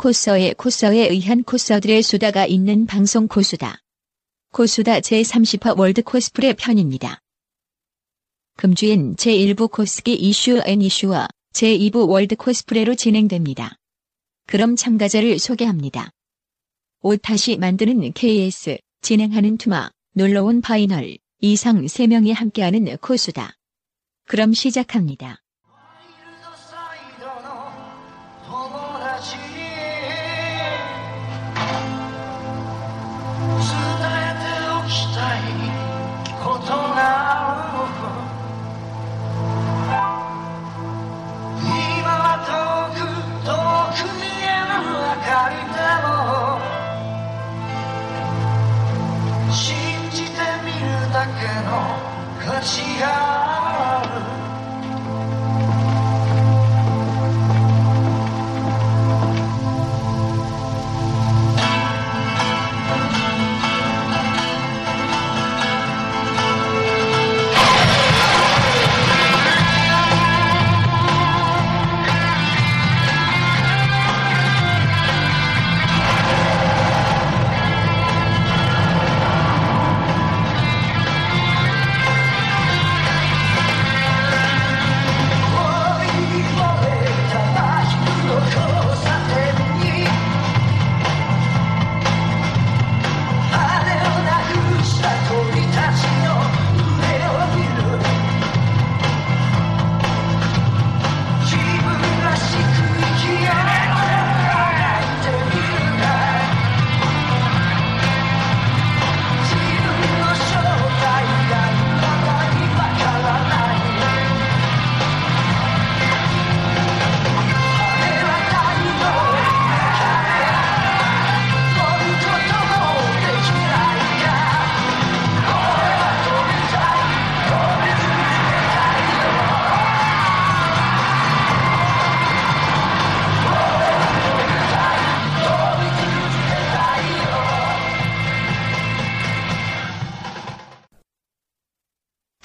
코서의 코서에 의한 코서들의 수다가 있는 방송 코수다. 코수다 제30화 월드 코스프레 편입니다. 금주엔 제1부 코스계 이슈 and 이슈와 제2부 월드 코스프레로 진행됩니다. 그럼 참가자를 소개합니다. 옷 다시 만드는 KS, 진행하는 투마, 놀러온 파이널, 이상 3명이 함께하는 코수다. 그럼 시작합니다. 起航。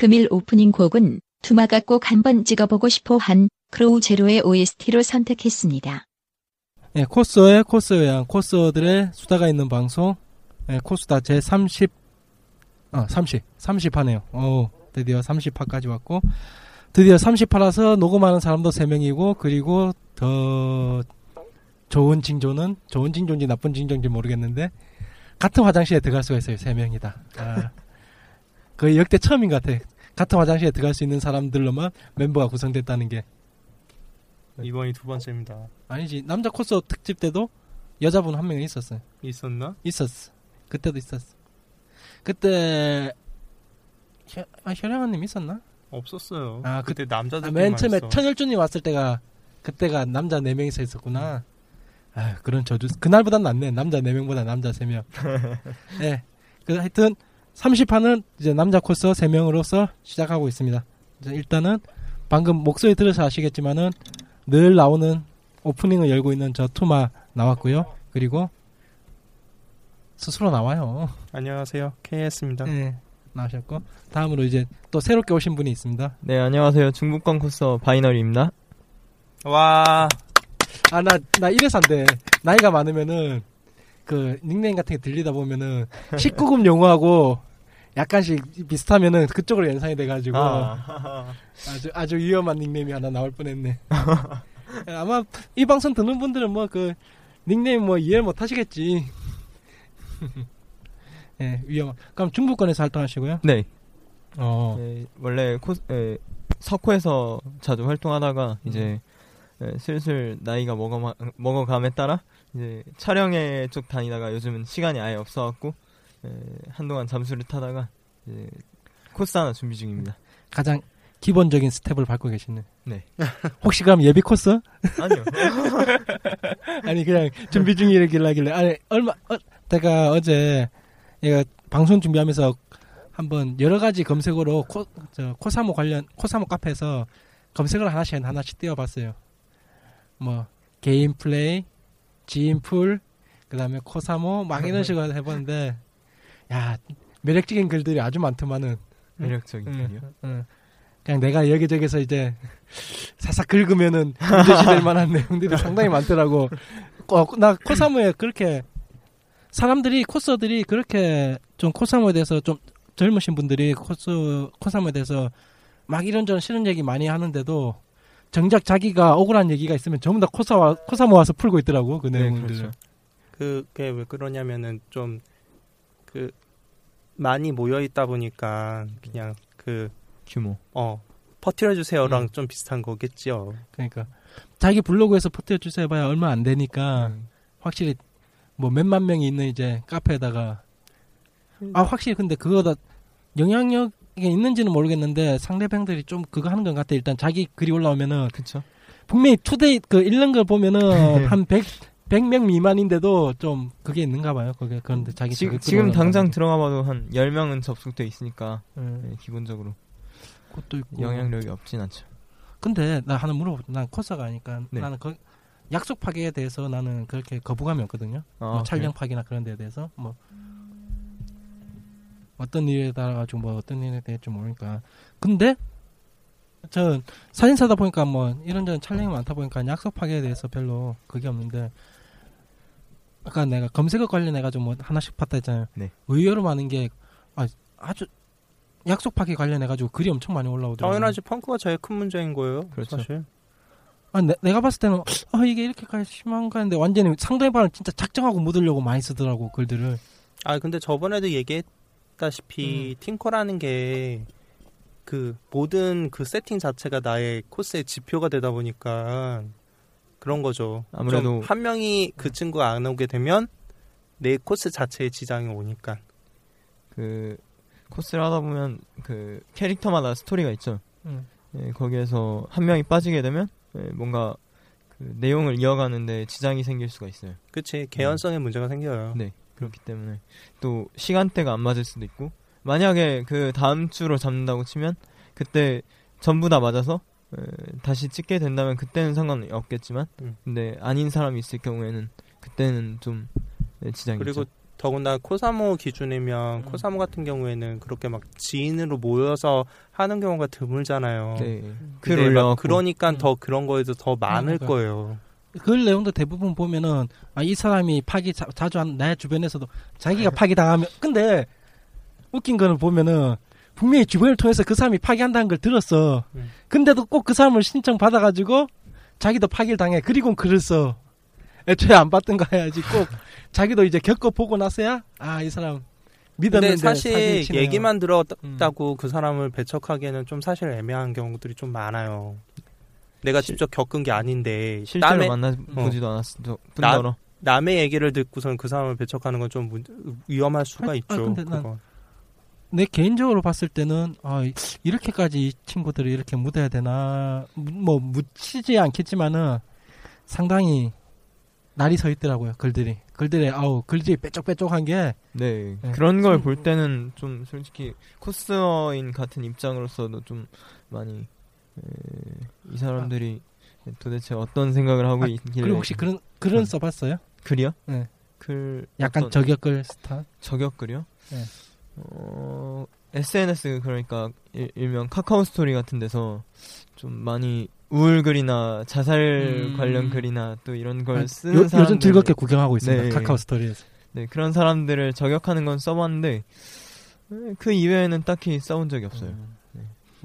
금일 오프닝 곡은 투마가 꼭 한번 찍어보고 싶어 한 크로우 제로의 OST로 선택했습니다. 예, 코서의 코서에 의한 코서들의 수다가 있는 방송 예, 코수다 제 30, 아 30, 30화네요. 오, 드디어 30화까지 왔고 드디어 30화라서 녹음하는 사람도 3명이고 그리고 더 좋은 징조는 좋은 징조인지 나쁜 징조인지 모르겠는데 같은 화장실에 들어갈 수가 있어요. 3명이다. 아, 거의 역대 처음인 것 같아. 같은 화장실에 들어갈 수 있는 사람들로만 멤버가 구성됐다는 게 이번이 두 번째입니다. 아니지 남자 코스 특집 때도 여자분 한 명 있었어요. 있었나? 있었어. 그때도 있었어. 그때 현, 아, 현영아님 있었나? 없었어요. 아, 그때 아, 남자들만 맨 처음에. 천열준이 왔을 때가 그때가 남자 네 명이서 있었구나. 아 그런 저주 그날보단 낫네. 남자 네 명보다 남자 세 명. 예. 그 하여튼 30화는 이제 남자 코서 세 명으로서 시작하고 있습니다. 일단은 방금 목소리 들어서 아시겠지만은 늘 나오는 오프닝을 열고 있는 저 투마 나왔고요. 그리고 스스로 나와요. 안녕하세요. KS입니다. 네, 나오셨고 다음으로 이제 또 새롭게 오신 분이 있습니다. 네, 안녕하세요. 중부권 코서 파이널입니다. 와, 아 나 나 이래서 안 돼. 나이가 많으면은 그 닉네임 같은 게 들리다 보면은 19금 용어하고 약간씩 비슷하면은 그쪽으로 연상이 돼가지고 아, 아주 아주 위험한 닉네임이 하나 나올 뻔했네. 아마 이 방송 듣는 분들은 뭐 그 닉네임 뭐 이해 못 하시겠지. 예, 위험. 그럼 중부권에서 활동하시고요. 네, 어, 네, 원래 코, 에, 석호에서 자주 활동하다가 이제 예, 슬슬 나이가 먹어 먹어감에 따라 이제 촬영에 쪽 다니다가 요즘은 시간이 아예 없어갖고 예, 한동안 잠수를 타다가 이제 코스 하나 준비 중입니다. 가장 기본적인 스텝을 밟고 계시네. 네. 혹시 그럼 예비 코스? 아니요. 아니 그냥 준비 중이길래 하길래 아니 얼마 어, 내가 어제 얘가 방송 준비하면서 한번 여러 가지 검색어로 코, 저, 코사모 관련 코사모 카페에서 검색을 하나씩 하나씩 띄워봤어요. 뭐 개인 플레이, 지인풀, 그 다음에 코사모 막 이런 식으로 해봤는데 야 매력적인 글들이 아주 많더만은. 매력적인 응, 분이요. 응. 그냥 내가 여기저기서 이제 사삭 긁으면은 문제시될 만한 내용들이 상당히 많더라고. 어, 나 코사모에 그렇게 사람들이 코스들이 그렇게 좀 코사모에 대해서 좀 젊으신 분들이 코스 코사모에 대해서 막 이런저런 싫은 얘기 많이 하는데도 정작 자기가 억울한 얘기가 있으면 전부 다 코사 와 코사모 와서 풀고 있더라고 그 네, 내용들을. 그렇죠. 그게 왜 그러냐면은 좀 그 많이 모여 있다 보니까 그냥 그 규모. 어 퍼뜨려 주세요랑 음. 좀 비슷한 거겠지요. 그러니까 자기 블로그에서 퍼뜨려 주세요 봐야 얼마 안 되니까 음. 확실히 뭐 몇만 명이 있는 이제 카페에다가 아 확실히 근데 그거다 영향력 이 있는지는 모르겠는데 상대방들이 좀 그거 하는 것 같아 일단 자기 글이 올라오면은 그쵸. 분명히 today 그 읽는 걸 보면은 한 100, 100명 미만인데도 좀 그게 있는가 봐요 그게 그런데 자기 지, 지금 당장 올라가는 들어가 봐도 한 10명은 접속돼 있으니까 게. 음, 네, 기본적으로 그것도 있고 영향력이 없진 않죠. 근데 나 하나 물어보 난 코스가 아니까 네. 나는 그 약속 파기에 대해서 나는 그렇게 거부감이 없거든요 아, 뭐 촬영? 파기나 그런 데에 대해서 뭐 어떤 일에 따라 가지고 뭐 어떤 일에 대해서 모르니까 근데 저 사진사다 보니까 뭐 이런저런 촬영이 많다 보니까 약속 파기에 대해서 별로 그게 없는데 아까 내가 검색어 관련해 가지고 뭐 하나씩 봤다 했잖아요. 네. 의외로 많은 게 아, 아주 약속 파기 관련해 가지고 글이 엄청 많이 올라오더라고요. 당연하지 펑크가 제일 큰 문제인 거예요. 그렇죠. 사실. 아, 내, 내가 봤을 때는 아 이게 이렇게까지 심한가 했는데 완전히 상대방을 진짜 작정하고 묻으려고 많이 쓰더라고 글들을. 아 근데 저번에도 얘기했 다시피 팅커라는 게 그 모든 그 세팅 자체가 나의 코스의 지표가 되다 보니까 그런 거죠. 아무래도- 좀한 명이 그 친구가 안 오게 되면 내 코스 자체에 지장이 오니까. 그 코스를 하다 보면 그 캐릭터마다 스토리가 있죠. 음. 예, 거기에서 한 명이 빠지게 되면 예, 뭔가 그 내용을 이어가는데 지장이 생길 수가 있어요. 그치 개연성에 문제가 생겨요. 네. 그렇기 때문에 또 시간대가 안 맞을 수도 있고 만약에 그 다음 주로 잡는다고 치면 그때 전부 다 맞아서 에, 다시 찍게 된다면 그때는 상관이 없겠지만 음. 근데 아닌 사람이 있을 경우에는 그때는 좀 네, 지장이 그리고 있죠. 더군다나 코사모 기준이면 음. 코사모 같은 경우에는 그렇게 막 지인으로 모여서 하는 경우가 드물잖아요. 네. 글막 올려 그러니까 음. 더 그런 거에도 더 많을 그러니까. 거예요. 글 내용도 대부분 보면은 아 이 사람이 파기 자, 자주 한 내 주변에서도 자기가 파기 당하면 근데 웃긴 거는 보면은 분명히 주변을 통해서 그 사람이 파기한다는 걸 들었어. 음. 근데도 꼭 그 사람을 신청 받아가지고 자기도 파기를 당해. 그리고 글을 써. 애초에 안 받던 거 해야지 꼭 자기도 이제 겪어보고 나서야 아 이 사람 믿었는데 사실. 얘기만 음. 들었다고 그 사람을 배척하기에는 좀 사실 애매한 경우들이 좀 많아요. 내가 실- 직접 겪은 게 아닌데 실제로 남의 만나 보지도 않았을 뿐더러 남의 얘기를 듣고선 그 사람을 배척하는 건 좀 위험할 수가 있죠. 아, 근데 난- 그건. 내 개인적으로 봤을 때는 아 이- 이렇게까지 이 친구들을 이렇게 묻어야 되나 뭐 묻히지 않겠지만은 상당히 날이 서 있더라고요 글들이 글들의 아우 글들이 빼쪽빼쪽한 게 네, 네. 그런 걸 좀- 볼 때는 좀 솔직히 코스어인 같은 입장으로서도 좀 많이 에, 이 사람들이 도대체 어떤 생각을 하고 아, 있길래 그리고 혹시 그런 글은 음. 써봤어요? 글이요? 네. 글 약간 저격글 스타 저격글이요? 네. 어, SNS 그러니까 일, 일명 카카오 스토리 같은 데서 좀 많이 우울 글이나 자살 음. 관련 글이나 또 이런 걸 아, 쓰는 요, 사람들 요즘 즐겁게 구경하고 있습니다 네. 카카오 스토리에서 네, 그런 사람들을 저격하는 건 써봤는데 에, 그 이외에는 딱히 싸운 적이 없어요.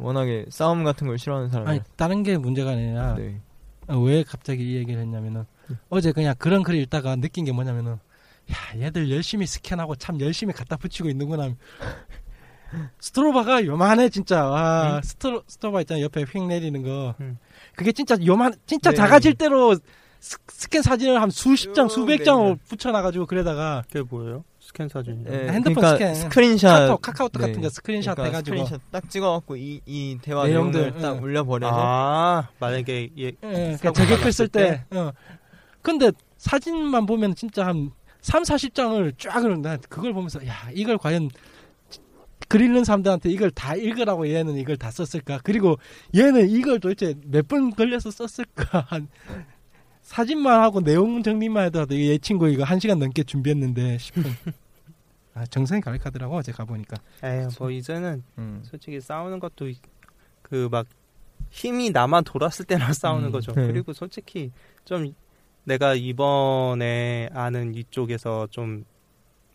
워낙에 싸움 같은 걸 싫어하는 사람이 아니 다른 게 문제가 아니라 네. 어, 왜 갑자기 이 얘기를 했냐면은 네. 어제 그냥 그런 글을 읽다가 느낀 게 뭐냐면은 야 얘들 열심히 스캔하고 참 열심히 갖다 붙이고 있는구나 스크롤바가 요만해 진짜. 와 음. 스크롤 스크롤바 있잖아 옆에 휙 내리는 거. 음. 그게 진짜 요만 진짜 네. 작아질 대로 스, 스캔 사진을 한 수십 장, 요, 수백 네. 장을 붙여놔가지고 그래다가 그게 뭐예요? 스캔 사진. 네, 핸드폰 그러니까 스캔. 스크린샷 카카오, 카카오톡 네. 같은 거 스크린샷 그러니까 해가지고 스크린샷 딱 찍어갖고 이, 이 대화 내용들, 내용들 딱 응. 올려버려서 아 만약에 얘 예, 그러니까 저격했을 났을 때. 어. 근데 사진만 보면 진짜 한 3, 40장을 쫙을 나 그걸 보면서 야, 이걸 과연 글 읽는 사람들한테 이걸 다 읽으라고 얘는 이걸 다 썼을까? 그리고 얘는 이걸 도대체 몇 번 걸려서 썼을까? 한 사진만 하고 내용 정리만 해도 얘 친구 이거 한 시간 넘게 준비했는데 싶은. 아, 정성이 가득하더라고 어제 가보니까. 에이 뭐 이제는 음. 솔직히 싸우는 것도 그 막 힘이 나만 돌았을 때나 싸우는 음, 거죠. 네. 그리고 솔직히 좀 내가 이번에 아는 이쪽에서 좀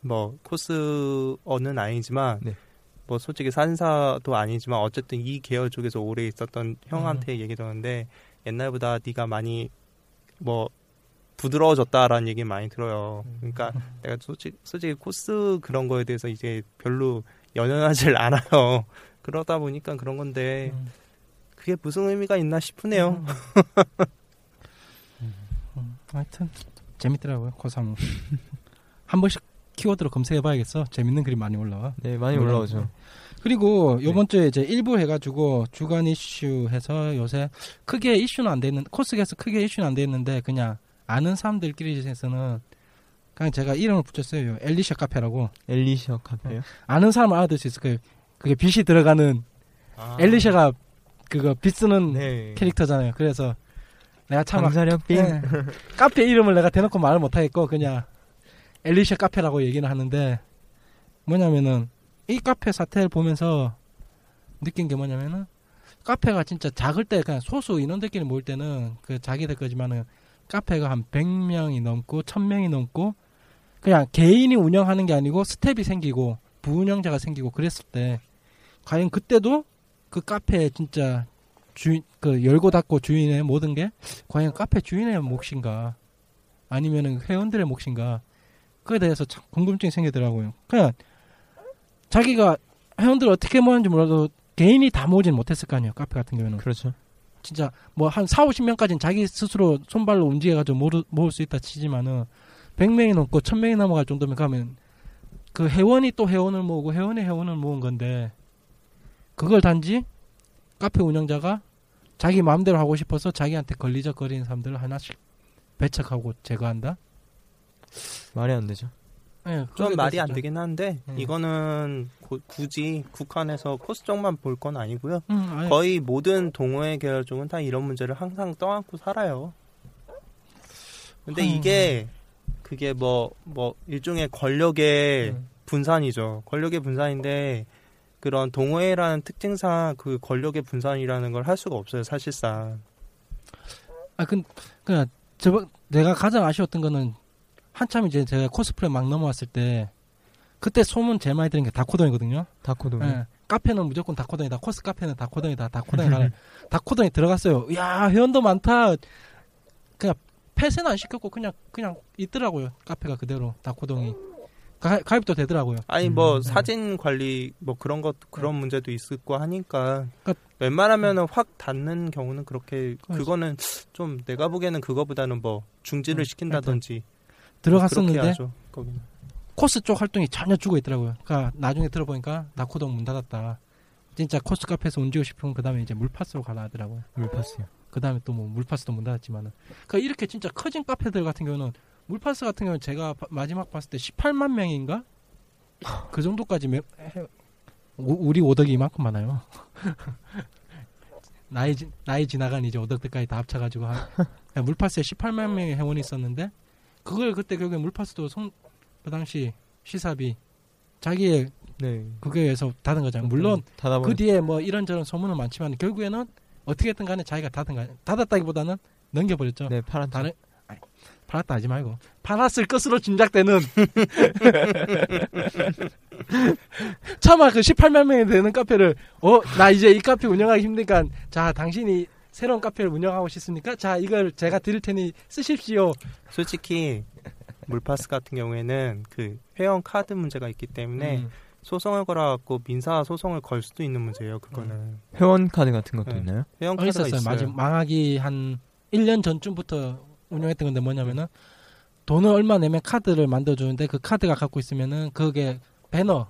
뭐 코스어는 아니지만 네. 뭐 솔직히 산사도 아니지만 어쨌든 이 계열 쪽에서 오래 있었던 형한테 음. 얘기 들었는데 옛날보다 네가 많이 뭐 부드러워졌다라는 얘기 많이 들어요. 음. 그러니까 내가 솔직히, 솔직히 코스 그런 거에 대해서 이제 별로 연연하질 않아요. 그러다 보니까 그런 건데 음. 그게 무슨 의미가 있나 싶으네요. 음, 하여튼 재밌더라고요 코사무. 한 번씩 키워드로 검색해봐야겠어. 재밌는 그림 많이 올라와. 네 많이 올라오죠. 그리고 요번 주에 이제 일부 해가지고 주간 이슈 해서 요새 크게 이슈는 안 됐는 코스에서 크게 이슈는 안 됐는데 그냥 아는 사람들끼리에서는 그냥 제가 이름을 붙였어요. 요 엘리샤 카페라고 엘리셔 카페요. 아는 사람 알아들 수 있을 거예요. 그게 빛이 들어가는 엘리샤가 그거 빛 쓰는 네. 캐릭터잖아요. 그래서 내가 참 강사력 빙. 네. 카페 이름을 내가 대놓고 말을 못 하겠고 그냥 엘리샤 카페라고 얘기는 하는데 뭐냐면은 이 카페 사태를 보면서 느낀 게 뭐냐면은 카페가 진짜 작을 때 그냥 소수 인원들끼리 모일 때는 그 자기들 거지만은 카페가 한 100명이 넘고 1000명이 넘고 그냥 개인이 운영하는 게 아니고 스텝이 생기고 부운영자가 생기고 그랬을 때 과연 그때도 그 카페 진짜 주인 그 열고 닫고 주인의 모든 게 과연 카페 주인의 몫인가 아니면은 회원들의 몫인가 그에 대해서 참 궁금증이 생기더라고요. 그냥 자기가 회원들 어떻게 모았는지 몰라도 개인이 다 모으진 못했을 거 아니에요. 카페 같은 경우는 그렇죠. 진짜 뭐한 4, 50명까지는 자기 스스로 손발로 움직여가지고 모을, 모을 수 있다 치지만은 100명이 넘고 1000명이 넘어갈 정도면 가면 그 회원이 또 회원을 모으고 회원이 회원을 모은 건데 그걸 단지 카페 운영자가 자기 마음대로 하고 싶어서 자기한테 걸리적거리는 사람들을 하나씩 배척하고 제거한다? 말이 안 되죠. 네, 좀 말이 안. 되긴 한데 음. 이거는 고- 굳이 국한에서 코스 쪽만 볼 건 아니고요. 음, 아니, 거의 모든 동호회 계열 쪽은 다 이런 문제를 항상 떠안고 살아요. 근데 음. 이게 그게 뭐뭐 일종의 권력의 음. 분산이죠. 권력의 분산인데 그런 동호회라는 특징상 그 권력의 분산이라는 걸 할 수가 없어요, 사실상. 아, 그, 저, 내가 가장 아쉬웠던 거는, 한참 이제 제가 코스프레 막 넘어왔을 때, 그때 소문 제일 많이 들은 게 다코동이거든요. 다코도. 예. 카페는 무조건 다코동이다. 코스 카페는 다코동이다. 다코동이 가라. 다코동이 들어갔어요. 야 회원도 많다. 그냥 폐쇄는 안 시켰고, 그냥, 그냥 있더라고요. 카페가 그대로. 다코동이. 가, 가입도 되더라고요. 아니 뭐 음. 사진 관리 뭐 그런 것 그런 문제도 있을 거 하니까 그러니까- 웬만하면은 확 닫는 경우는 그렇게. 그거는 좀 내가 보기에는 그거보다는 뭐 중지를 음, 시킨다든지 들어갔었는데, 하죠. 코스 쪽 활동이 전혀 죽어 있더라고요. 그러니까 나중에 들어보니까 나코동 문 닫았다. 진짜 코스 카페에서 움직이고 싶으면 그 다음에 이제 물파스로 가라 하더라고요. 물파스요. 그 다음에 또 뭐 물파스도 문 닫았지만은. 그러니까 이렇게 진짜 커진 카페들 같은 경우는 물파스 같은 경우는 제가 바- 마지막 봤을 때 18만 명인가? 그 정도까지 매- 해- 우- 우리 오덕이 이만큼 많아요. 나이, 지- 나이 지나간 이제 오덕들까지 다 합쳐가지고 한, 물파스에 18만 명의 회원이 있었는데 그걸 그때 결국에 물파스도 송, 그 당시 시사비 자기의 네. 그거에 의해서 닫은 거잖아요. 물론 그 뒤에 뭐 이런저런 소문은 많지만 결국에는 어떻게든 간에 자기가 닫은 거 닫았다기보다는 넘겨버렸죠. 네 파란 다른 아니, 팔았다 하지 말고 팔았을 것으로 짐작되는 차마 그 18만 명이 되는 카페를 어 나 이제 이 카페 운영하기 힘드니까 자 당신이 새로운 카페를 운영하고 싶습니까? 자 이걸 제가 드릴 테니 쓰십시오. 솔직히 물파스 같은 경우에는 그 회원 카드 문제가 있기 때문에 음. 소송을 걸어갖고 민사 소송을 걸 수도 있는 문제예요. 그거는 회원 카드 같은 것도 네. 있나요? 회원 어, 카드가 있었어요. 있어요. 마지막 망하기 한 1년 전쯤부터 운영했던 건데 뭐냐면은 돈을 얼마 내면 카드를 만들어주는데 그 카드가 갖고 있으면은 그게 배너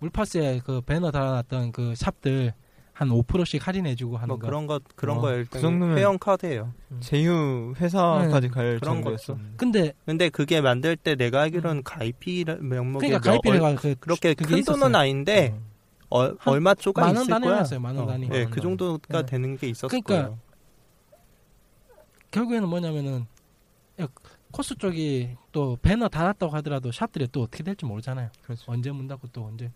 물파스에 그 배너 달아놨던 그 샵들 한 5%씩 할인해주고 하는 뭐 거. 그런 것 그런 어, 거에 그 정도면- 회원 카드예요. 제휴 회사까지 네. 갈 그런 정도였어. 거죠. 근데 근데 그게 만들 때 내가 알기로는 가입비 명목에 그러니까 몇- 얼- 가입비가 그, 그렇게 큰 있었어요. 돈은 아닌데 어, 한 얼마 쪼가 만원 있을 거야. 단위였어요, 만원 단위. 네, 만원 그 단위. 정도가 네. 되는 게 있었을 그러니까 거예요. 결국에는 뭐냐면은 야, 코스 쪽이 또 배너 달았다고 하더라도 샵들이 또 어떻게 될지 모르잖아요. 그렇죠. 언제 문 닫고 또 언제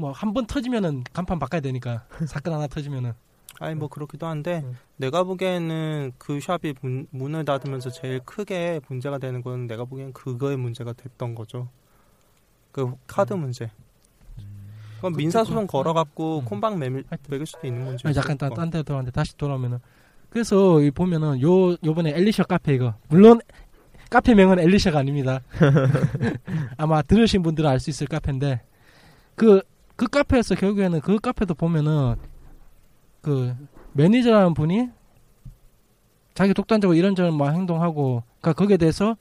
뭐 한 번 터지면은 간판 바꿔야 되니까 사건 하나 터지면은 아니 뭐 그렇기도 한데 음. 내가 보기에는 그 샵이 문, 문을 닫으면서 제일 크게 문제가 되는 건 내가 보기엔 그거의 문제가 됐던 거죠. 그 카드 음. 문제. 그건 민사 소송 걸어갖고 음. 매일, 하여튼. 매길 수도 있는 문제. 아니, 잠깐 딴, 딴데 돌아왔는데 다시 돌아오면은 그래서 이 보면은 요 요번에 엘리셔 카페 이거 물론 카페명은 엘리셔가 아닙니다. 아마 들으신 분들은 알 수 있을 카페인데 그 그 카페에서 결국에는 그 카페도 보면은 그 매니저라는 분이 자기 독단적으로 이런저런 막 행동하고 그러니까 거기에 대해서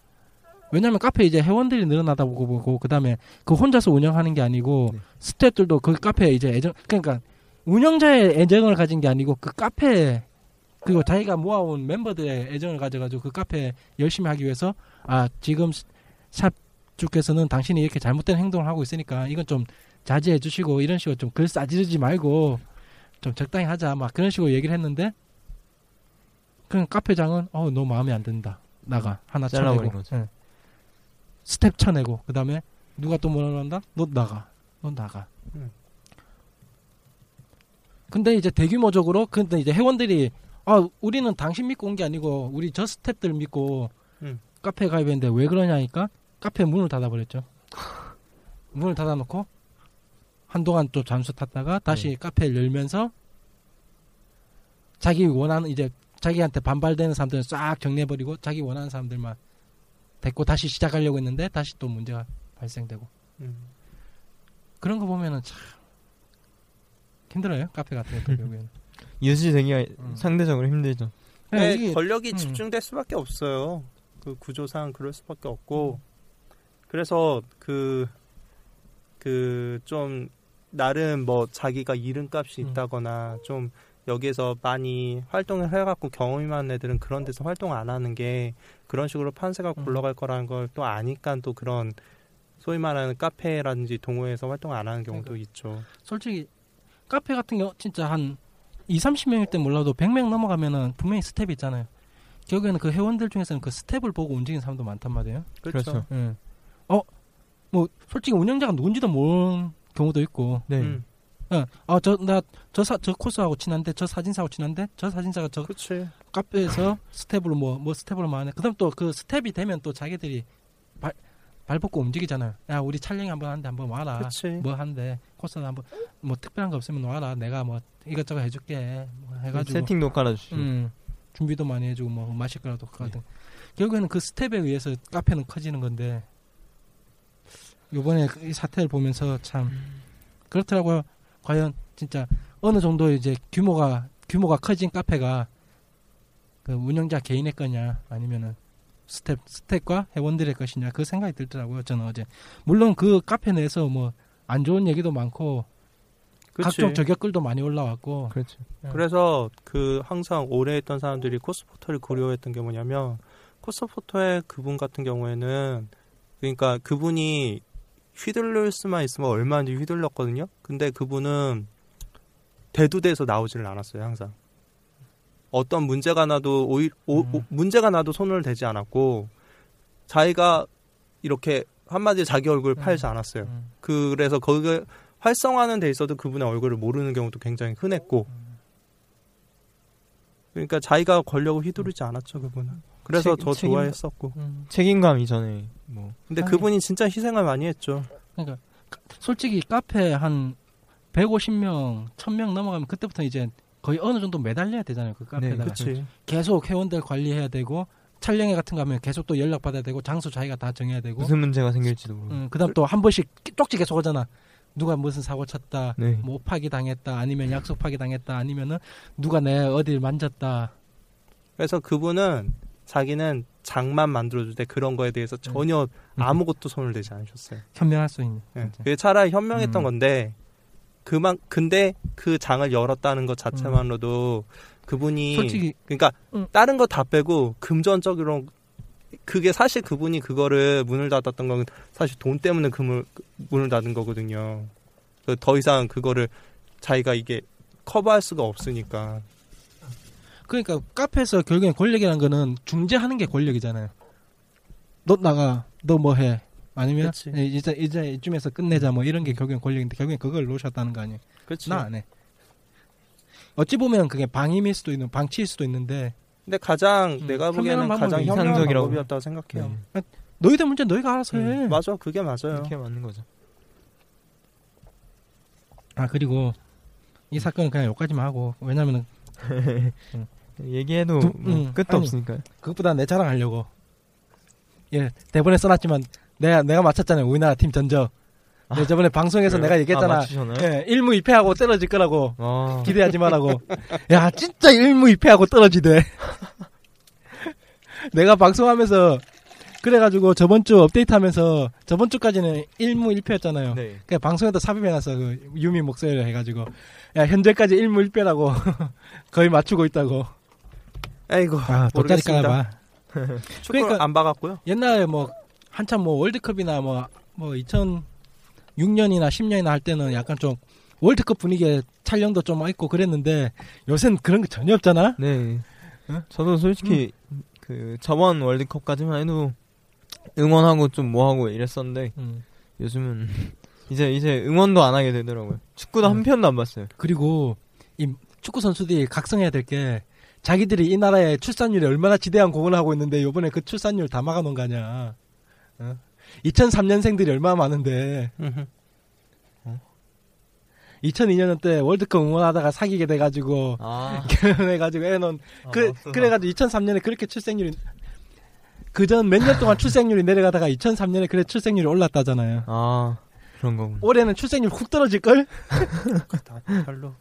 왜냐면 카페 이제 회원들이 늘어나다 보고 보고 그다음에 그 혼자서 운영하는 게 아니고 네. 스태프들도 그 카페에 이제 애정 그러니까 운영자의 애정을 가진 게 아니고 그 카페 그리고 자기가 모아온 멤버들의 애정을 가져가지고 그 카페 열심히 하기 위해서 아 지금 샵 주께서는 당신이 이렇게 잘못된 행동을 하고 있으니까 이건 좀 자제해 주시고 이런 식으로 좀 글 싸지르지 말고 좀 적당히 하자 막 그런 식으로 얘기를 했는데 그냥 카페장은 어 너 마음에 안 든다 나가 하나 쳐내고. 예. 스탭 쳐내고 그 다음에 누가 또 뭐라 한다 너 나가 너 나가 음. 근데 이제 대규모적으로 근데 이제 회원들이 아 우리는 당신 믿고 온 게 아니고 우리 저 스탭들 믿고 음. 카페 가입했는데 왜 그러냐니까 카페 문을 닫아버렸죠. 문을 닫아놓고 한동안 또 잠수 탔다가 다시 카페를 열면서 자기 원하는 이제 자기한테 반발되는 사람들은 싹 정리해버리고 자기 원하는 사람들만 됐고 다시 시작하려고 했는데 다시 또 문제가 발생되고 음. 그런 거 보면은 참 힘들어요 카페 같은 것도 결국에는. 유지되기가 음. 상대적으로 힘들죠. 네, 이게 권력이 음. 집중될 수밖에 없어요. 그 구조상 그럴 수밖에 없고 그래서 그 그 좀 나름 뭐 자기가 잃은 값이 음. 있다거나 좀 여기에서 많이 활동을 해갖고 경험이 많은 애들은 그런 데서 활동 안 하는 게 그런 식으로 판세가 음. 굴러갈 거라는 걸 또 아니까 또 그런 소위 말하는 카페라든지 동호회에서 활동 안 하는 경우도 그러니까. 있죠. 솔직히 카페 같은 경우 진짜 한 2, 30명일 때 몰라도 100명 넘어가면은 분명히 스텝이 있잖아요. 결국에는 그 회원들 중에서는 그 스텝을 보고 움직이는 사람도 많단 말이에요. 그렇죠. 그렇죠. 예. 어, 뭐 솔직히 운영자가 누군지도 모르는 경우도 있고. 네. 음, 예. 아, 저 나 저 사 저 코스하고 친한데 저 사진사하고 친한데 저 사진사가 저 그렇지. 카페에서 스텝으로 뭐 뭐 스텝으로 많네. 그 다음 또 그 스텝이 되면 또 자기들이 발 발 벗고 움직이잖아요. 야, 우리 촬영 한번 하는데 한번 와라. 그렇지. 뭐 한데 코스 한번 뭐 특별한 거 없으면 와라. 내가 뭐 이것저것 해줄게. 뭐 해가지고 세팅도 깔아주시고. 음, 준비도 많이 해주고 뭐 마실 거라도 하거든. 결국에는 그 스텝에 의해서 카페는 커지는 건데 요번에 그이 사태를 보면서 참 그렇더라고요. 과연 진짜 어느 정도 이제 규모가 규모가 커진 카페가 그 운영자 개인의 거냐 아니면은 스텝 스텝과 회원들의 것이냐 그 생각이 들더라고요. 저는 어제 물론 그 카페 내에서 뭐 안 좋은 얘기도 많고 그렇지. 각종 저격글도 많이 올라왔고 그렇죠. 그래서 그 항상 오래 했던 사람들이 코스포터를 그리워했던 게 뭐냐면 코스포터의 그분 같은 경우에는 그러니까 그분이 휘둘릴 수만 있으면 얼마든지 휘둘렀거든요. 근데 그분은 대두돼서 나오지를 않았어요, 항상. 어떤 문제가 나도 오히, 오, 음. 오- 문제가 나도 손을 대지 않았고 자기가 이렇게 한마디로 자기 얼굴을 음. 팔지 않았어요. 음. 그래서 거기 활성화는 돼 있어도 그분의 얼굴을 모르는 경우도 굉장히 흔했고 그러니까 자기가 권력을 휘두르지 않았죠 그분은 그래서 책- 더 책임- 좋아했었고 음. 책임감 이전에 뭐 근데 아니. 그분이 진짜 희생을 많이 했죠 그러니까 카- 솔직히 카페 한 150명, 1000명 넘어가면 그때부터 이제 거의 어느 정도 매달려야 되잖아요. 그 카페에다가. 그치 계속 회원들 관리해야 되고 촬영회 같은 거 하면 계속 또 연락 받아야 되고 장소 자기가 다 정해야 되고 무슨 문제가 생길지도 모르고. 음, 그다음 또 한 번씩 쪽지 계속 오잖아. 누가 무슨 사고 쳤다, 네. 뭐 파기 당했다, 아니면 약속 파기 당했다, 아니면은 누가 내 어딜 만졌다. 그래서 그분은 자기는 장만 만들어줄 때 그런 거에 대해서 전혀 아무것도 손을 대지 않으셨어요. 현명할 수 있는. 예. 진짜. 그게 차라리 현명했던 음. 건데 그만 근데 그 장을 열었다는 것 자체만으로도 그분이 솔직히 그러니까 음. 다른 거 다 빼고 금전적으로 그게 사실 그분이 그거를 문을 닫았던 건 사실 돈 때문에 그 문, 문을 닫은 거거든요. 그더 이상 그거를 자기가 이게 커버할 수가 없으니까. 그러니까 카페에서 결국엔 권력이라는 거는 중재하는 게 권력이잖아요. 너 나가, 너 뭐 해? 아니면 그치. 예, 이제 이제 이쯤에서 끝내자 뭐 이런 게 결국엔 권력인데 결국엔 그걸 놓으셨다는 거 아니에요? 나 안 해. 어찌 보면 그게 방임일 수도 있는 방치일 수도 있는데 근데 가장 음, 내가 보기에는 가장 이상적이라고. 방법이었다고 생각해요. 네. 너희들 문제 너희가 알아서 해. 음, 맞아, 그게 맞아요. 이렇게 맞는 거죠. 아 그리고 이 사건은 그냥 여기까지만 하고 왜냐면은 얘기해도 누- 뭐 음, 끝도 아니. 없으니까요. 그것보다 내 자랑하려고. 예 대본에 써놨지만 내가 내가 맞췄잖아요 우리나라 팀 전적. 내 저번에 방송에서 그래요? 내가 아, 얘기했잖아. 맞추셨나요? 예, 1무 2패하고 떨어질 거라고. 아, 기대하지 말라고. 야, 진짜 1무 2패하고 떨어지대. 내가 방송하면서 그래가지고 저번 주 업데이트 하면서 저번 주까지는 1무 1패였잖아요. 네. 그냥 방송에다 삽입해놨어. 그 유미 목소리를 해가지고. 야, 현재까지 1무 1패라고. 거의 맞추고 있다고. 아이고, 아, 돗자리. 깔아봐. 그러니까- 안 봐갖고요. 옛날에 뭐, 한참 뭐 월드컵이나 뭐, 뭐 2006년이나 10년이나 할 때는 약간 좀 월드컵 분위기에 촬영도 좀 있고 그랬는데 요새는 그런 게 전혀 없잖아? 네. 응? 저도 솔직히 그 저번 월드컵까지만 해도 응원하고 좀 뭐하고 이랬었는데 음. 요즘은 이제 이제 응원도 안 하게 되더라고요. 축구도 음. 한 편도 안 봤어요. 그리고 이 축구 선수들이 각성해야 될 게 자기들이 이 나라의 출산율이 얼마나 지대한 공을 하고 있는데 요번에 그 출산율 다 막아놓은 거 아니야. 어? 2003년생들이 얼마나 많은데 2002년 때 월드컵 응원하다가 사귀게 돼가지고 아, 결혼해가지고 애 놓은 그 그래가지고 2003년에 그렇게 출생률이 그 전 몇 년 동안 출생률이 내려가다가 2003년에 그래 출생률이 올랐다잖아요. 아 그런 거군. 올해는 출생률 훅 떨어질 걸? 다 별로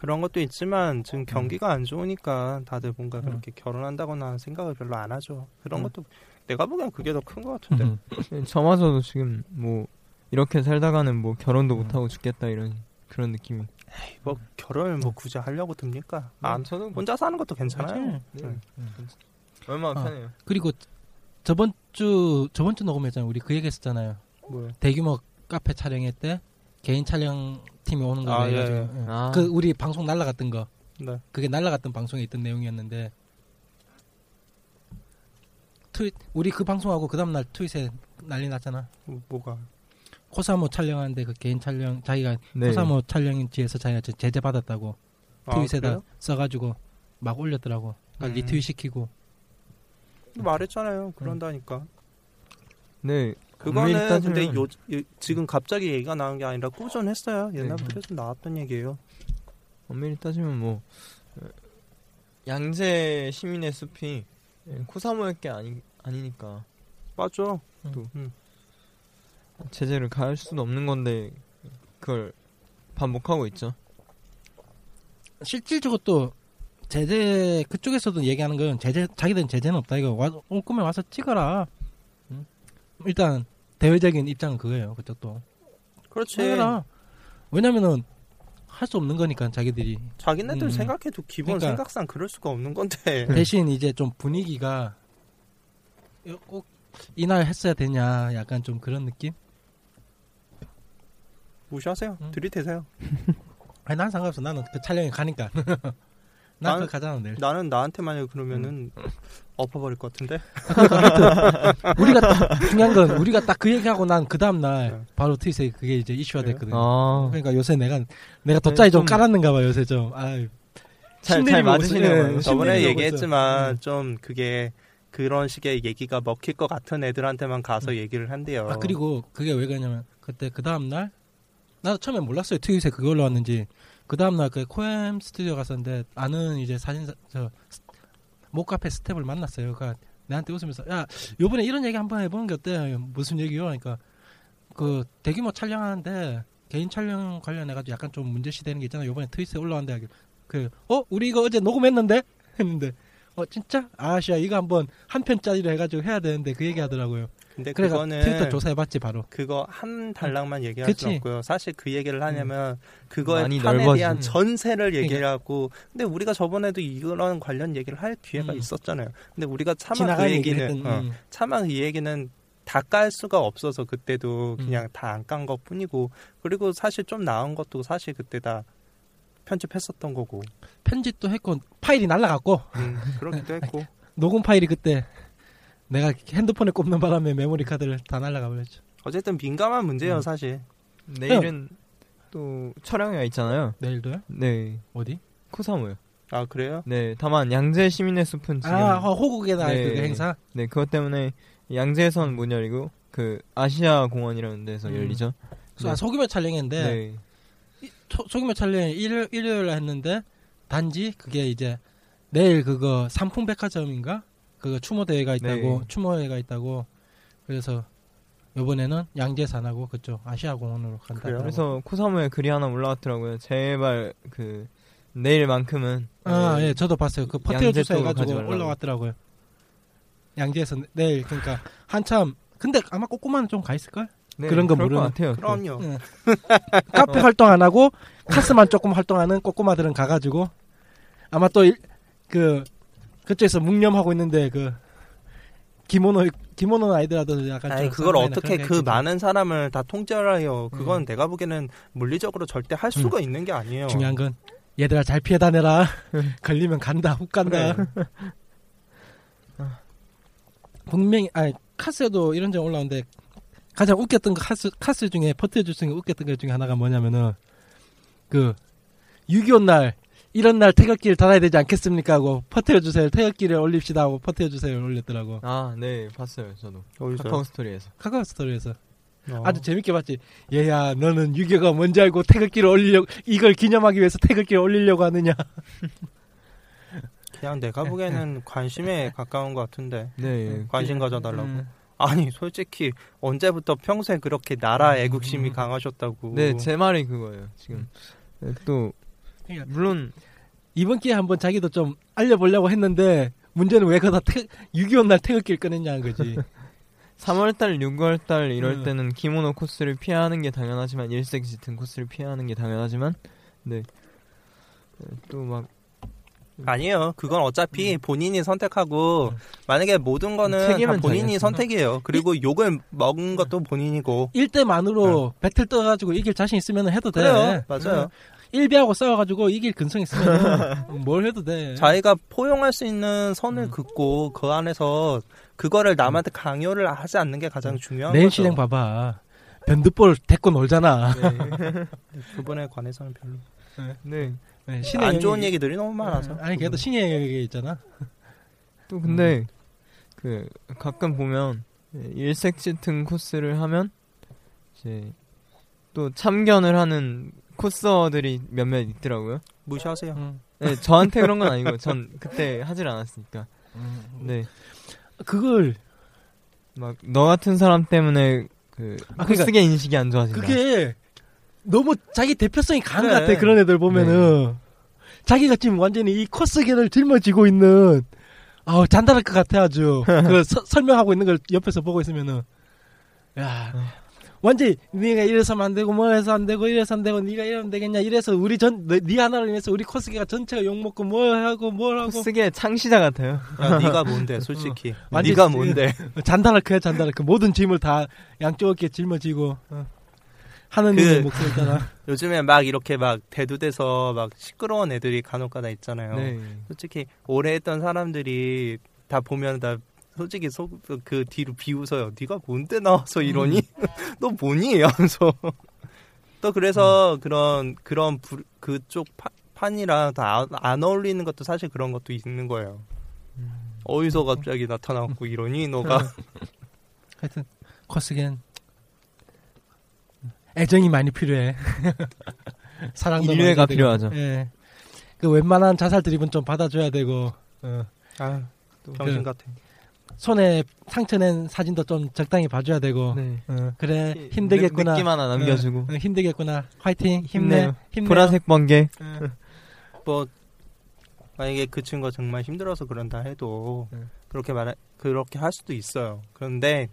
그런 것도 있지만 지금 경기가 안 좋으니까 다들 뭔가 그렇게 결혼한다거나 생각을 별로 안 하죠. 그런 음. 것도 내가 보기엔 그게 더 큰 것 같은데. 저마저도 지금 뭐 이렇게 살다가는 뭐 결혼도 못 하고 죽겠다 이런 그런 느낌이. 뭐 결혼을 뭐 굳이 하려고 듭니까? 안 저는 혼자 사는 것도 괜찮아요. 네. 얼마나 어. 편해요. 그리고 저번 주 저번 주 녹음했잖아요. 우리 그 얘기했었잖아요. 뭐요? 대규모 카페 촬영회 때 개인 촬영 팀이 오는 거 아, 해가지고 예, 예. 아. 그 우리 방송 날라갔던 거 네. 그게 날라갔던 방송에 있던 내용이었는데 트윗 우리 그 방송하고 그 다음 날 트윗에 난리 났잖아. 뭐, 뭐가? 코사모 촬영하는데 그 개인 촬영 자기가 네. 코사모 촬영지에서 자기가 제- 제재 받았다고 아, 트윗에다 그래요? 써가지고 막 올렸더라고. 그러니까 음. 리트윗 시키고 말했잖아요. 그런다니까. 네. 그거는 근데 요, 요- 지금 갑자기 얘기가 나온 게 아니라 꾸준했어요. 네. 옛날부터 계속 나왔던 얘기예요. 엄밀히 따지면 뭐 어, 양재 시민의 숲이 예, 코사모일 게 아니 아니니까 맞아. 또 음. 제재를 가할 수도 없는 건데 그걸 반복하고 있죠. 실질적으로 또 제재 그쪽에서도 얘기하는 건 제재 자기들은 제재는 없다 이거 와, 올 거면 와서 찍어라. 응? 일단 대외적인 입장은 그거예요. 그쪽도. 그렇지. 해라. 왜냐면은 할 수 없는 거니까 자기들이 자기네들 음. 생각해도 기본 그러니까. 생각상 그럴 수가 없는 건데. 대신 이제 좀 분위기가 꼭 이날 했어야 되냐 약간 좀 그런 느낌? 무시하세요. 음. 들이대세요. 아니 난 상관없어. 나는 그 촬영에 가니까. 난 나는- 그 가잖아 늘. 나는 나한테 만약에 그러면은 엎어버릴 것 같은데. 우리가 딱 중요한 건 우리가 딱 그 얘기하고 난 그 다음 날 네. 바로 트윗에 그게 이제 이슈화 그래요? 됐거든. 아, 그러니까 요새 내가 내가 돗자리 좀 좀- 깔았는가 봐 요새 좀. 아, 잘, 잘. 맞으시네요. 예, 요 신- 저번에 얘기했지만 있어. 좀 그게 그런 식의 얘기가 먹힐 것 같은 애들한테만 가서 얘기를 한대요. 아 그리고 그게 왜 그러냐면 그때 그 다음 날 나도 처음에 몰랐어요 트윗에 그게 올라왔는지 그 다음 날 그 코엠 스튜디오 갔었는데 아는 이제 사진사 저 스- 목카페 스텝을 만났어요. 그러니까 내한테 웃으면서 야 요번에 이런 얘기 한번 해보는 게 어때? 무슨 얘기요? 그러니까 그 대규모 촬영하는데 개인 촬영 관련해 가지고 약간 좀 문제시 되는 게 있잖아요. 요번에 트윗에 올라왔는데 그어 우리 이거 어제 녹음했는데 했는데 어 진짜 아시아 이거 한번 한 편짜리로 해가지고 해야 되는데 그 얘기 하더라고요. 근데 그거는 트위터 조사해봤지 바로. 그거 한 달랑만 얘기할 그치. 수 없고요. 사실 그 얘기를 하냐면 그거의 많이 판에 넓어지- 대한 음. 전세를 얘기를 하고 근데 우리가 저번에도 이런 관련 얘기를 할 기회가 음. 있었잖아요. 근데 우리가 차마 그 얘기는 어, 음. 차마 이 얘기는 다 깔 수가 없어서 그때도 음. 그냥 다 안 깐 것 뿐이고 그리고 사실 좀 나은 것도 사실 그때 다 편집했었던 거고 편집도 했고 파일이 날라갔고 음, 그렇기도 했고 녹음 파일이 그때 내가 핸드폰에 꼽는 바람에 메모리 카드를 다 날라가 버렸죠. 어쨌든 민감한 문제예요 음. 사실 내일은 또 촬영회가 있잖아요. 내일도요? 네, 어디? 코사무요. 아 그래요? 네, 다만 양재 시민의 숲은 지금 아 어, 호국에다 네. 그 행사. 네 그것 때문에 양재에선 못 열리고 그 아시아 공원이라는 데서 음. 열리죠. 아, 소규모 촬영인데 네. 소, 소규모 촬영 일요일 일요일에 했는데 단지 그게 이제 내일 그거 삼풍백화점인가 그거 추모 대회가 있다고 네. 추모 회가 있다고 그래서 요번에는 양재산하고 그쪽 아시아 공원으로 간다. 그래요? 그래서 코사무에 글이 하나 올라왔더라고요. 제발 그 내일만큼은 아, 네, 예, 저도 봤어요. 그 버텨 가지 해가지고. 올라왔더라고요. 양재에서 내일 그러니까 한참 근데 아마 꼬꼬마는 좀 가 있을 걸. 네, 그런 거 모르는- 같아요. 그럼요. 예. 카페 활동 안 하고 카스만 조금 활동하는 꼬꼬마들은 가가지고 아마 또그 그쪽에서 묵념하고 있는데 그 기모노 기모노 아이들라도 약간 아니 좀 그걸 어떻게 그게 있겠죠. 많은 사람을 다 통제하여 그건 음. 내가 보기에는 물리적으로 절대 할 수가 있는 게 아니에요. 중요한 건 얘들아 잘 피해 다녀라 걸리면 간다 훅 간다 그래. 분명히 아니 카스에도 이런 점 올라오는데 가장 웃겼던 거 카스 카스 중에 버텨줄 수 있는 웃겼던 것 중에 하나가 뭐냐면은 그 6.25 날 이런 날 태극기를 달아야 되지 않겠습니까 하고 퍼뜨려주세요 태극기를 올립시다 하고 퍼뜨려주세요 올렸더라고 아, 네, 봤어요, 저도. 어디서요? 카카오 스토리에서. 카카오 스토리에서 어. 아주 재밌게 봤지 얘야 너는 6.25가 뭔지 알고 태극기를 올리려고 이걸 기념하기 위해서 태극기를 올리려고 하느냐 그냥 내가 보기에는 관심에 가까운 것 같은데 네. 관심 가져달라고. 음. 아니 솔직히 언제부터 평소에 그렇게 나라 애국심이 강하셨다고. 네, 제 말이 그거예요, 지금. 네, 또, 그러니까 물론, 이번 기회에 한번 자기도 좀 알려보려고 했는데 문제는 왜 그다 6.25 날 태극기를 꺼냈냐는 거지 3월달, 6월달 이럴 음. 때는 기모노 코스를 피하는 게 당연하지만, 일색 짙은 코스를 피하는 게 당연하지만, 네. 또 막, 아니에요. 그건 어차피 본인이 선택하고 만약에 모든 거는 본인이 선택이에요. 그리고 욕을 먹은 것도 본인이고. 1대만으로 배틀 떠가지고 이길 자신 있으면 해도 돼 그래요. 맞아요. 1비하고 싸워가지고 이길 근성 있으면 뭘 해도 돼 자기가 포용할 수 있는 선을 음. 긋고 그 안에서 그거를 남한테 강요를 하지 않는 게 가장 중요한 내일 거죠. 실행 봐봐 변두볼 데리고 놀잖아 그분에 관해서는 별로 네. 네, 신의 안 좋은 영역이- 얘기 들이 너무 많아서. 아니 그래도 신의 영역에 있잖아 또 근데, 그, 가끔 보면, 일색 짙은 코스를 하면, 이제, 또 참견을 하는 코스어들이 몇몇 있더라고요. 무시하세요. 음. 네, 저한테 그런 건 아니고, 전 그때 하질 않았으니까. 네. 그걸 막 너 같은 사람 때문에 그 아, 그러니까 코스계 인식이 안 좋아진다. 그게 너무 자기 대표성이 강한 그래. 것 같아 그런 애들 보면은 자기가 지금 완전히 이 코스계를 짊어지고 있는 아우 잔다를 것 같아 아주 그 서- 설명하고 있는 걸 옆에서 보고 있으면은 야 완전히 네가 이래서면 안 되고 뭐 해서 안 되고 이래서 안 되고 네가 이러면 되겠냐 이래서 우리 전네 하나를 위해서 우리 코스계가 전체가 욕 먹고 뭘 하고 뭘 하고 코스계 창시자 같아요. 야, 네가 뭔데, 솔직히. 완전 네가 지- 뭔데. 잔다르크야 잔다르크 모든 짐을 다 양쪽 어깨에 짊어지고 어. 하느님의 그- 목소리잖아 요즘에 막 이렇게 막 대두돼서 막 시끄러운 애들이 간혹가다 있잖아요. 네. 솔직히 오래 했던 사람들이 다 보면 다 솔직히 속, 그 뒤로 비웃어요. 네가 뭔데 나와서 이러니? 너 뭐니? 하면서 또 그래서 그런 그런 부- 그쪽 파- 판이랑 다 안 어울리는 것도 사실 그런 것도 있는 거예요. 어디서 갑자기 나타나고 이러니 너가 하여튼 코스겐 애정이 많이 필요해. 사랑도 인류애가. 필요하죠. 예. 그 웬만한 자살 드립은 좀 받아줘야 되고. 어. 아, 병신 그- 같아. 손에 상처 낸 사진도 좀 적당히 봐줘야 되고 네. 어, 그래 힘들겠구나 하나 남겨주고 어, 어, 힘들겠구나 화이팅 힘내. 힘내 보라색 번개 뭐 만약에 그 친구가 정말 힘들어서 그런다 해도 네. 그렇게 말 그렇게 할 수도 있어요. 그런데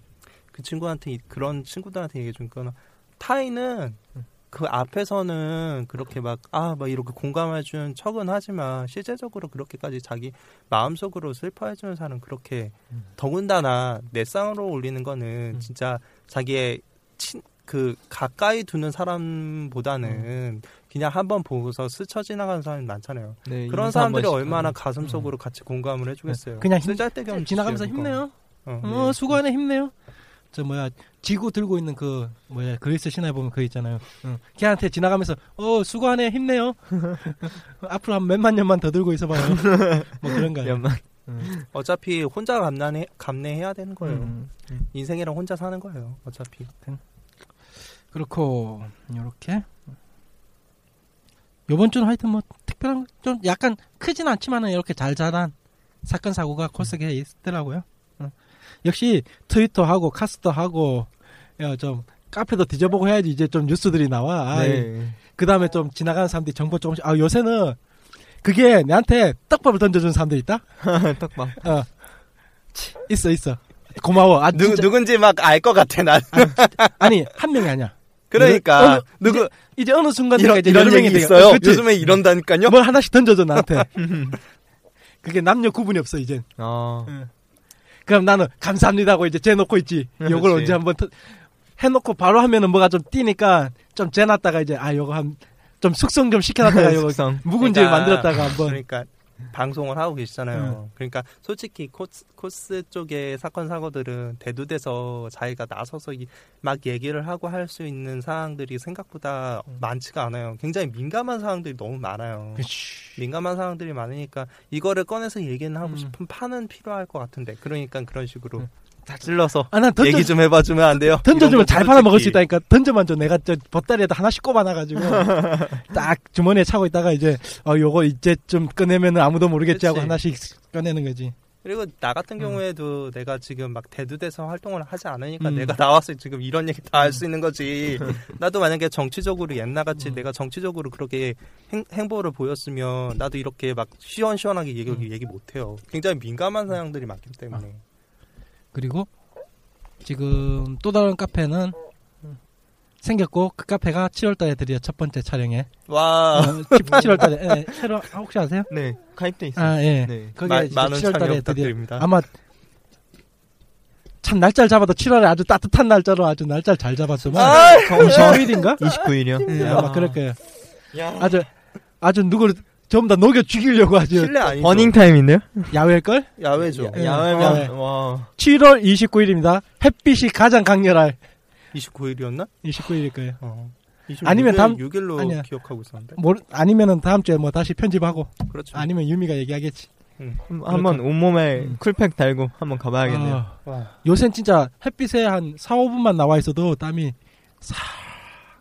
그 친구한테 이- 그런 친구들한테 얘기해 준 거는 타이는 그 앞에서는 그렇게 막 아 막 이렇게 공감해 주는 척은 하지만 실제적으로 그렇게까지 자기 마음속으로 슬퍼해 주는 사람은 그렇게 더군다나 내 쌍으로 올리는 거는 진짜 자기의 친 그 가까이 두는 사람보다는 그냥 한번 보고서 스쳐 지나가는 사람이 많잖아요. 네, 그런 사람들이 얼마나. 가슴 속으로 같이 공감을 해주겠어요. 그냥 힘- 쓸데없는 지나가면서. 힘내요 어. 어 수고하네 힘내요 저 뭐야 지구 들고 있는 그 뭐야 그리스 신화에 보면 그 있잖아요 응. 걔한테 지나가면서 어 수고하네 힘내요 앞으로 한 몇만 년만 더 들고 있어봐요 뭐 그런 거예요 연말 어차피 혼자 감내해, 감내해야 되는 거예요. 음. 인생이랑 혼자 사는 거예요. 어차피. 그렇고 요렇게 요번 주는 하여튼 뭐 특별한 좀 약간 크진 않지만은 이렇게 잘 자란 사건 사고가 코스게 있더라고요. 어. 역시 트위터하고 카스터하고 야, 좀 카페도 뒤져보고 해야지 이제 좀 뉴스들이 나와. 아, 네. 그 다음에 좀 지나가는 사람들이 정보 조금씩. 아 요새는 그게 내한테 떡밥을 던져주는 사람들 있다. 떡밥 어 치, 있어 있어. 고마워. 아, 누. 누군지 막 알 것 같아, 난. 아 니 한 명이 아니야. 그러니까. 어느- 누구, 이제 어느 순간 이런, 이제 이런 여러 명이 있어요. 어, 그치? 요즘에 이런다니까요. 뭘 하나씩 던져줘 나한테. 그게 남녀 구분이 없어 이젠. 아 그럼 나는 감사합니다 하고 이제 재놓고 있지. 요걸. 언제 한번 터- 해놓고 바로 하면은 뭐가 좀 띄니까 좀 재놨다가 이제 아 요거 한 좀 숙성 좀 시켜놨다가 요거. 묵은지 그러니까- 만들었다가 한번 그러니까 방송을 하고 계시잖아요. 그러니까 솔직히 코스, 코스 쪽의 사건 사고들은 대두돼서 자기가 나서서 이- 막 얘기를 하고 할 수 있는 사항들이 생각보다 많지가 않아요. 굉장히 민감한 사항들이 너무 많아요. 그치. 민감한 사항들이 많으니까 이거를 꺼내서 얘기는 하고 음. 싶은 판은 필요할 것 같은데 그러니까 그런 식으로 다 찔러서 아, 난 던져, 얘기 좀 해봐주면 안 돼요? 던져주면 잘거 팔아먹을 수. 있다니까 던져만 줘 내가 저 보따리에다 하나씩 꼽아놔가지고 딱 주머니에 차고 있다가 이제 어 요거 이제 좀 꺼내면은 아무도 모르겠지 하고 그치. 하나씩 꺼내는 거지 그리고 나 같은 경우에도 내가 지금 막 대두돼서 활동을 하지 않으니까 음. 내가 나와서 지금 이런 얘기 다 할수 있는 거지. 나도 만약에 정치적으로 옛날같이 내가 정치적으로 그렇게 행, 행보를 보였으면 나도 이렇게 막 시원시원하게 얘기, 얘기 못해요. 굉장히 민감한 사항들이 많기 때문에. 그리고 지금 또 다른 카페는 생겼고 그 카페가 7월달에 드디어 첫 번째 촬영에 와 7월달에 예, 새로 아, 혹시 아세요? 네 가입돼 있어요. 아 예. 네. 거기에 많은 7월달에 참여 드디어 부탁드립니다. 아마 참 날짜를 잡아도 7월에 아주 따뜻한 날짜로 아주 날짜를 잘 잡았더만 아! 29일인가? 29일이요. 예, 아마 그럴 거예요. 아주 아주 누구를 전부 다 녹여 죽이려고 아주 실례 아니죠? 버닝 타임인데요? 야외일 걸? 야외죠. 예, 야외면 야외. 와 7월 29일입니다. 햇빛이 가장 강렬할 29일이었나? 29일일 거예요. 어. 아니면 다음- 6일로 아니야. 기억하고 있었는데. 모르, 아니면은 다음 주에 뭐 다시 편집하고 그렇죠. 아니면 유미가 얘기하겠지. 한번 온몸에 음. 쿨팩 달고 한번 가봐야겠네요. 아, 와. 요샌 진짜 햇빛에 한 4, 5분만 나와 있어도 땀이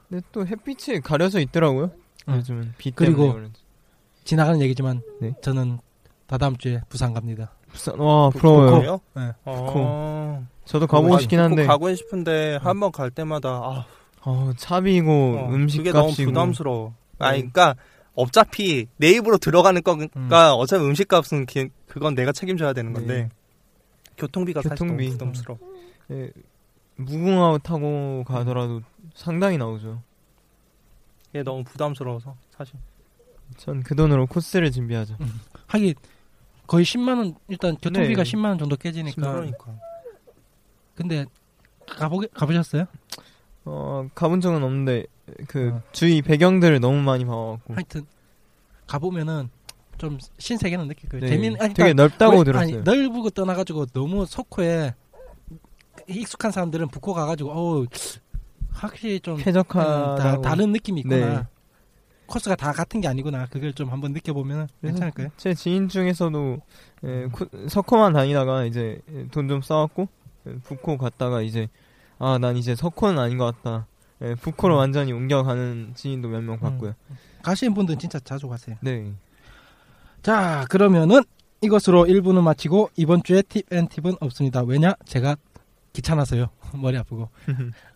근데 또 햇빛이 가려져 있더라고요. 응. 요즘은 비 그리고 때문에 그런지. 지나가는 얘기지만 네. 저는 다다음 주에 부산 갑니다. 부산 와 부러워요. 네. 어. 저도 가보고 아, 싶긴 꼭 한데 가고 싶은데 한 번 갈 때마다 아, 어, 차비고 어, 음식 그게 너무 부담스러워. 네. 아니, 그러니까 어차피 내 입으로 들어가는 거니까 음. 어차피 음식값은 기- 그건 내가 책임져야 되는 건데 네. 교통비가 교통비. 사실 너무 부담스러워. 예, 무궁화 타고 가더라도 상당히 나오죠. 이게 너무 부담스러워서 사실. 전 그 돈으로 코스를 준비하죠. 하긴 거의 10만 원 일단 교통비가 네. 10만 원 정도 깨지니까. 그러니까. 근데 가보 가보셨어요? 어 가본 적은 없는데 그 어. 주위 배경들을 너무 많이 봐갖고 하여튼 가보면은 좀 신세계는 느낄 거예요. 네, 재미는 아니, 되게 그러니까 넓다고 왜- 들었어요. 아니, 넓고 떠나가지고 너무 속초에 익숙한 사람들은 북코 가가지고 어우 확실히 좀 쾌적하다고. 음, 다, 다른 느낌이 있구나. 네. 코스가 다 같은 게 아니구나. 그걸 좀 한번 느껴보면 그래서 괜찮을 거예요. 제 지인 중에서도 음. 예, 코- 석호만 다니다가 이제 돈 좀 쌓았고 예, 북코 갔다가 이제 아 난 이제 석호는 아닌 것 같다. 예, 북코로 음. 완전히 옮겨가는 지인도 몇 명 봤고요. 가시는 분들은 진짜 자주 가세요. 네. 자, 그러면은 이것으로 1부는 마치고 이번 주에 tip and tip은 없습니다. 왜냐? 제가 귀찮아서요. 머리 아프고.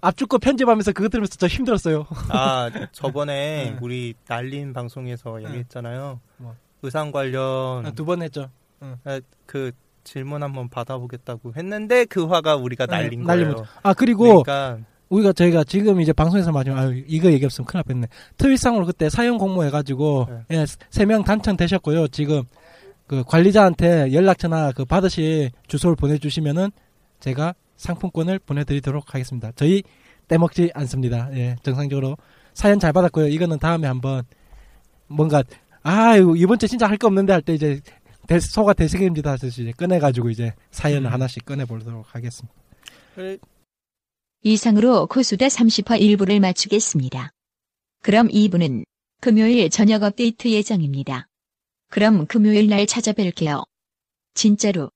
앞 앞주 거 편집하면서 그거 들으면서 저 힘들었어요. 아 저번에 네. 우리 날린 방송에서 얘기했잖아요. 뭐. 의상 관련 두번 했죠. 아, 그 질문 한번 받아보겠다고 했는데 그 화가 우리가 네, 날린 날린 거예요. 아 그리고 그러니까 우리가 저희가 지금 이제 방송에서 마지막 아유 이거 얘기했으면 큰일 났겠네. 트윗상으로 그때 사연 공모해가지고 예, 세명 당첨되셨고요. 지금 그 관리자한테 연락처나 그 받으실 주소를 보내주시면은 제가 상품권을 보내드리도록 하겠습니다. 저희 떼먹지 않습니다. 예, 정상적으로 사연 잘 받았고요. 이거는 다음에 한번 뭔가 아유 이번 주 진짜 할 거 없는데 할 때 이제 대- 소가 대책임지다 하듯이 이제 꺼내가지고 이제 사연을 하나씩 꺼내보도록 하겠습니다. 이상으로 코수다 30화 1부를 마치겠습니다. 그럼 2부는 금요일 저녁 업데이트 예정입니다. 그럼 금요일 날 찾아뵐게요. 진짜로.